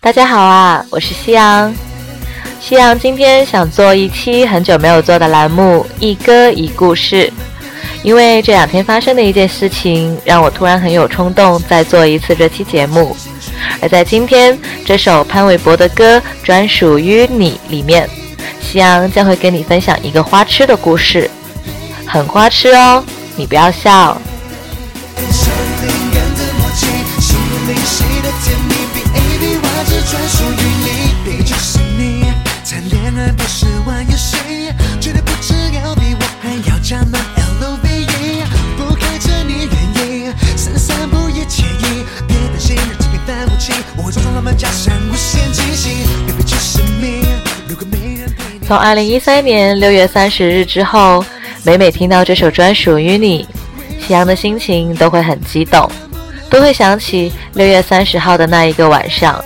大家好啊，我是夕阳。夕阳今天想做一期很久没有做的栏目《一歌一故事》，因为这两天发生的一件事情，让我突然很有冲动再做一次这期节目。而在今天这首潘玮柏的歌《专属于你》里面，夕阳将会跟你分享一个花痴的故事，很花痴哦，你不要笑。从二零一三年六月三十日之后，每每听到这首专属于你，夕阳的心情都会很激动，都会想起六月三十号的那一个晚上。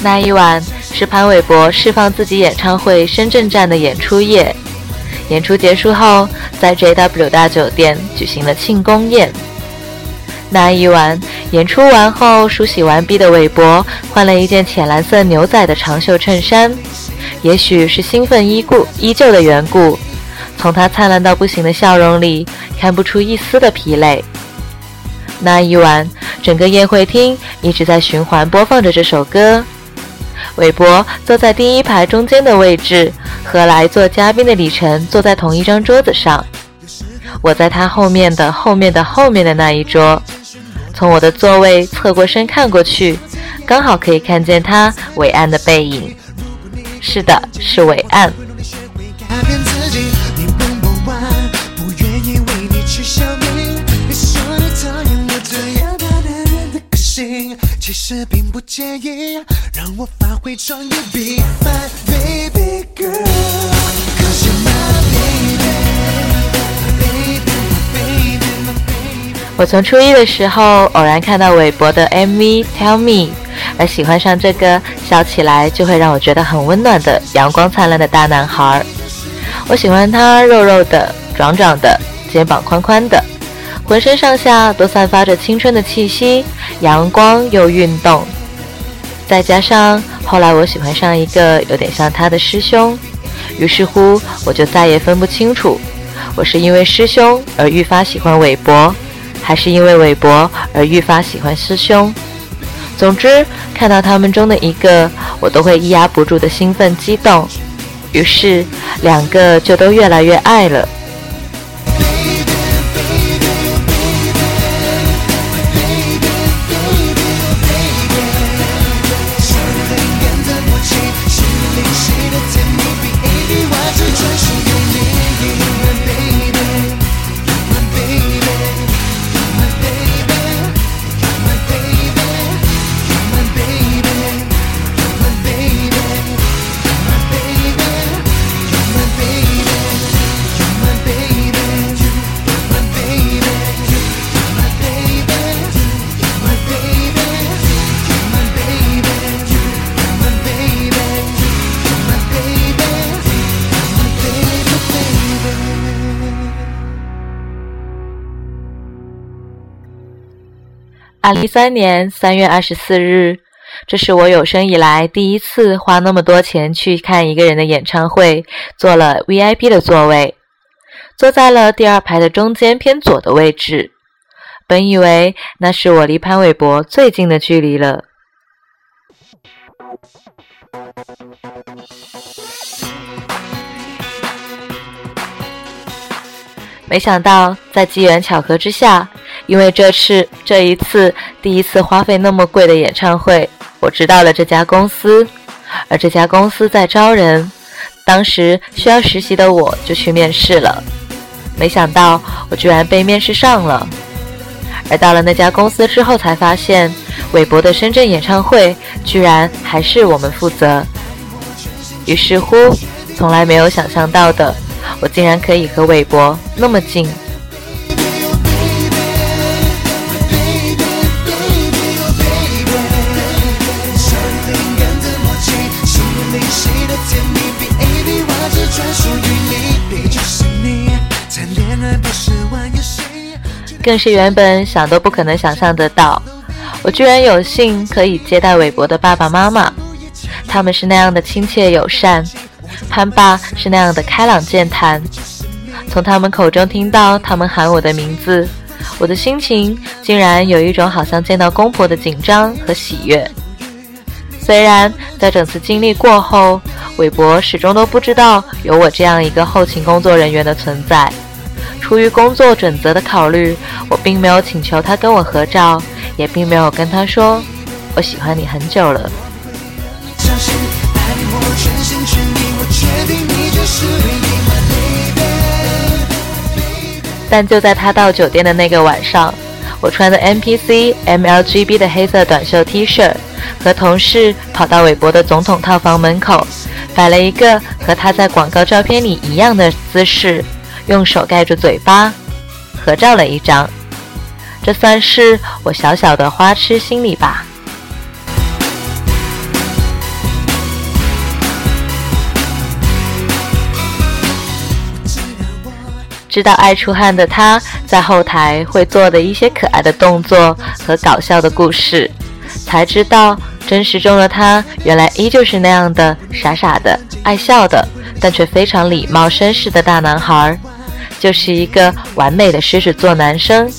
那一晚是潘玮柏释放自己演唱会深圳站的演出夜。演出结束后，在 JW 大酒店举行了庆功宴。那一晚演出完后，梳洗完毕的韦伯换了一件浅蓝色牛仔的长袖衬衫，也许是兴奋依故依旧的缘故，从他灿烂到不行的笑容里看不出一丝的疲累。那一晚，整个宴会厅一直在循环播放着这首歌。韦伯坐在第一排中间的位置，和来做嘉宾的李晨坐在同一张桌子上。我在他后面的后面的后面的那一桌，从我的座位侧过身看过去，刚好可以看见他伟岸的背影。是的，是伟岸。实并不介意让我发挥创意 be my baby girl cause you're my baby 我从初一的时候偶然看到韦伯的 MV Tell Me，而喜欢上这个笑起来就会让我觉得很温暖的阳光灿烂的大男孩。我喜欢他肉肉的、壮壮的、肩膀宽宽的。浑身上下都散发着青春的气息，阳光又运动，再加上后来我喜欢上一个有点像他的师兄，于是乎我就再也分不清楚，我是因为师兄而愈发喜欢韦伯，还是因为韦伯而愈发喜欢师兄。总之，看到他们中的一个，我都会抑压不住的兴奋激动，于是两个就都越来越爱了。二零一三年三月二十四日，这是我有生以来第一次花那么多钱去看一个人的演唱会，坐了 VIP 的座位，坐在了第二排的中间偏左的位置。本以为那是我离潘玮柏最近的距离了。没想到，在机缘巧合之下，因为这次这一次第一次花费那么贵的演唱会，我知道了这家公司，而这家公司在招人。当时需要实习的我就去面试了，没想到我居然被面试上了。而到了那家公司之后，才发现韦伯的深圳演唱会居然还是我们负责。于是乎，从来没有想象到的，我竟然可以和韦博那么近。更是原本想都不可能想象得到，我居然有幸可以接待韦博的爸爸妈妈，他们是那样的亲切友善，潘爸是那样的开朗健谈。从他们口中听到他们喊我的名字，我的心情竟然有一种好像见到公婆的紧张和喜悦。虽然在整次经历过后，韦伯始终都不知道有我这样一个后勤工作人员的存在。出于工作准则的考虑，我并没有请求他跟我合照，也并没有跟他说我喜欢你很久了。但就在他到酒店的那个晚上，我穿着 MPC MLGB 的黑色短袖 T 恤，和同事跑到韦伯的总统套房门口，摆了一个和他在广告照片里一样的姿势。用手盖住嘴巴，合照了一张，这算是我小小的花痴心理吧。知道爱出汗的他在后台会做的一些可爱的动作和搞笑的故事，才知道真实中的他原来依旧是那样的傻傻的、爱笑的，但却非常礼貌绅士的大男孩。就是一个完美的狮子座男生。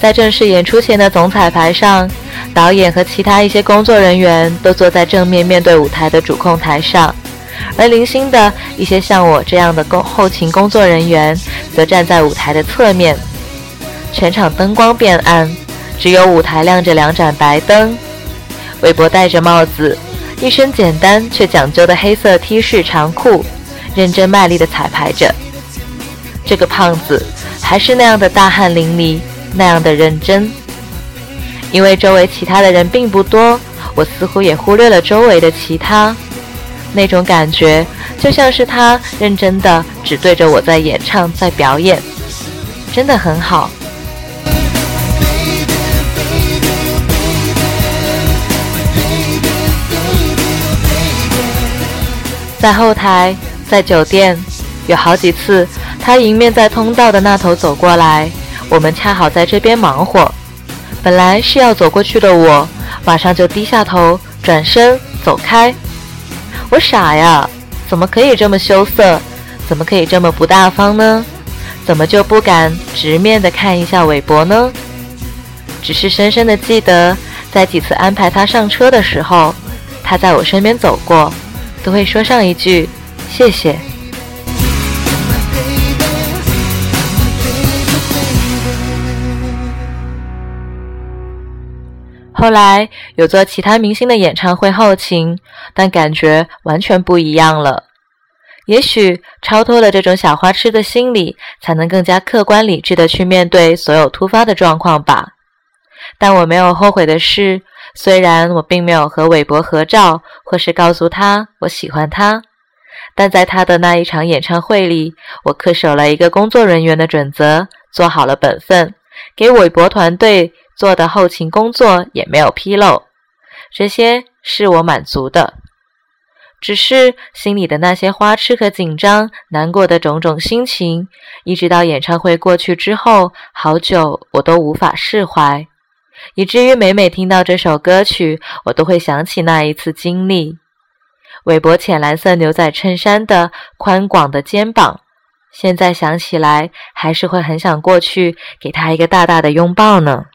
在正式演出前的总彩排上，导演和其他一些工作人员都坐在正面面对舞台的主控台上，而零星的一些像我这样的工后勤工作人员则站在舞台的侧面。全场灯光变暗，只有舞台亮着两盏白灯。韦伯戴着帽子，一身简单却讲究的黑色 T 恤长裤，认真卖力地彩排着。这个胖子还是那样的大汗淋漓，那样的认真。因为周围其他的人并不多，我似乎也忽略了周围的其他。那种感觉就像是他认真的只对着我在演唱，在表演，真的很好。在后台，在酒店，有好几次，他迎面在通道的那头走过来，我们恰好在这边忙活。本来是要走过去的我，马上就低下头，转身走开。我傻呀，怎么可以这么羞涩？怎么可以这么不大方呢？怎么就不敢直面的看一下韦伯呢？只是深深的记得，在几次安排他上车的时候，他在我身边走过。都会说上一句谢谢。后来有做其他明星的演唱会后勤，但感觉完全不一样了。也许超脱了这种小花痴的心理，才能更加客观理智的去面对所有突发的状况吧。但我没有后悔的是。虽然我并没有和韦伯合照，或是告诉他我喜欢他，但在他的那一场演唱会里，我恪守了一个工作人员的准则，做好了本分，给韦伯团队做的后勤工作也没有纰漏，这些是我满足的。只是心里的那些花痴和紧张、难过的种种心情，一直到演唱会过去之后，好久我都无法释怀。以至于每每听到这首歌曲，我都会想起那一次经历。韦伯浅蓝色牛仔衬衫的宽广的肩膀，现在想起来还是会很想过去给他一个大大的拥抱呢。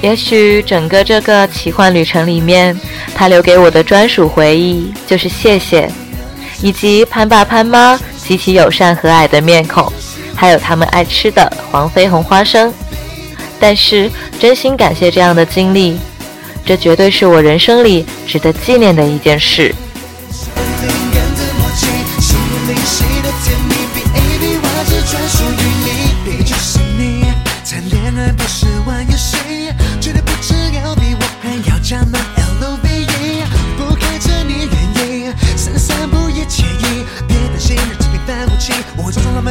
也许整个这个奇幻旅程里面，他留给我的专属回忆就是“谢谢”以及潘爸潘妈极其友善和蔼的面孔，还有他们爱吃的黄飞鸿花生。但是真心感谢这样的经历，这绝对是我人生里值得纪念的一件事。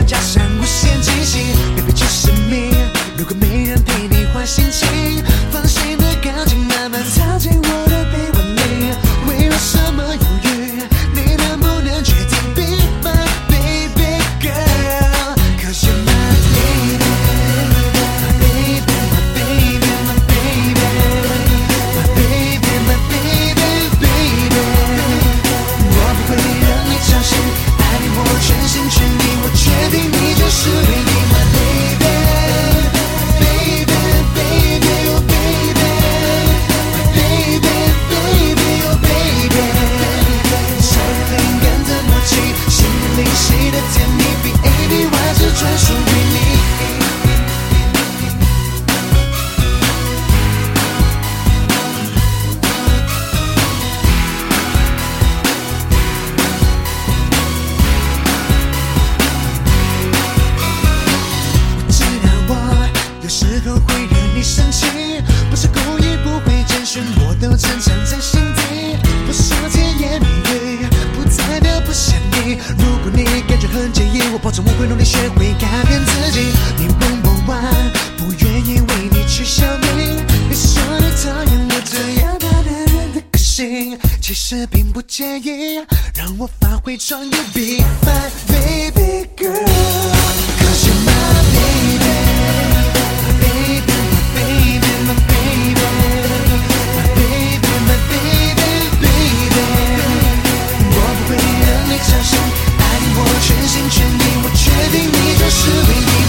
ya se 都藏在心底，不说甜言蜜语，不代表不想你。如果你感觉很介意，我保证我会努力学会改变自己。你问我 why，不愿意为你去想你。你说你讨厌我这样大男人的个性，其实并不介意，让我发挥创意。be fine，baby girl。定你就是唯一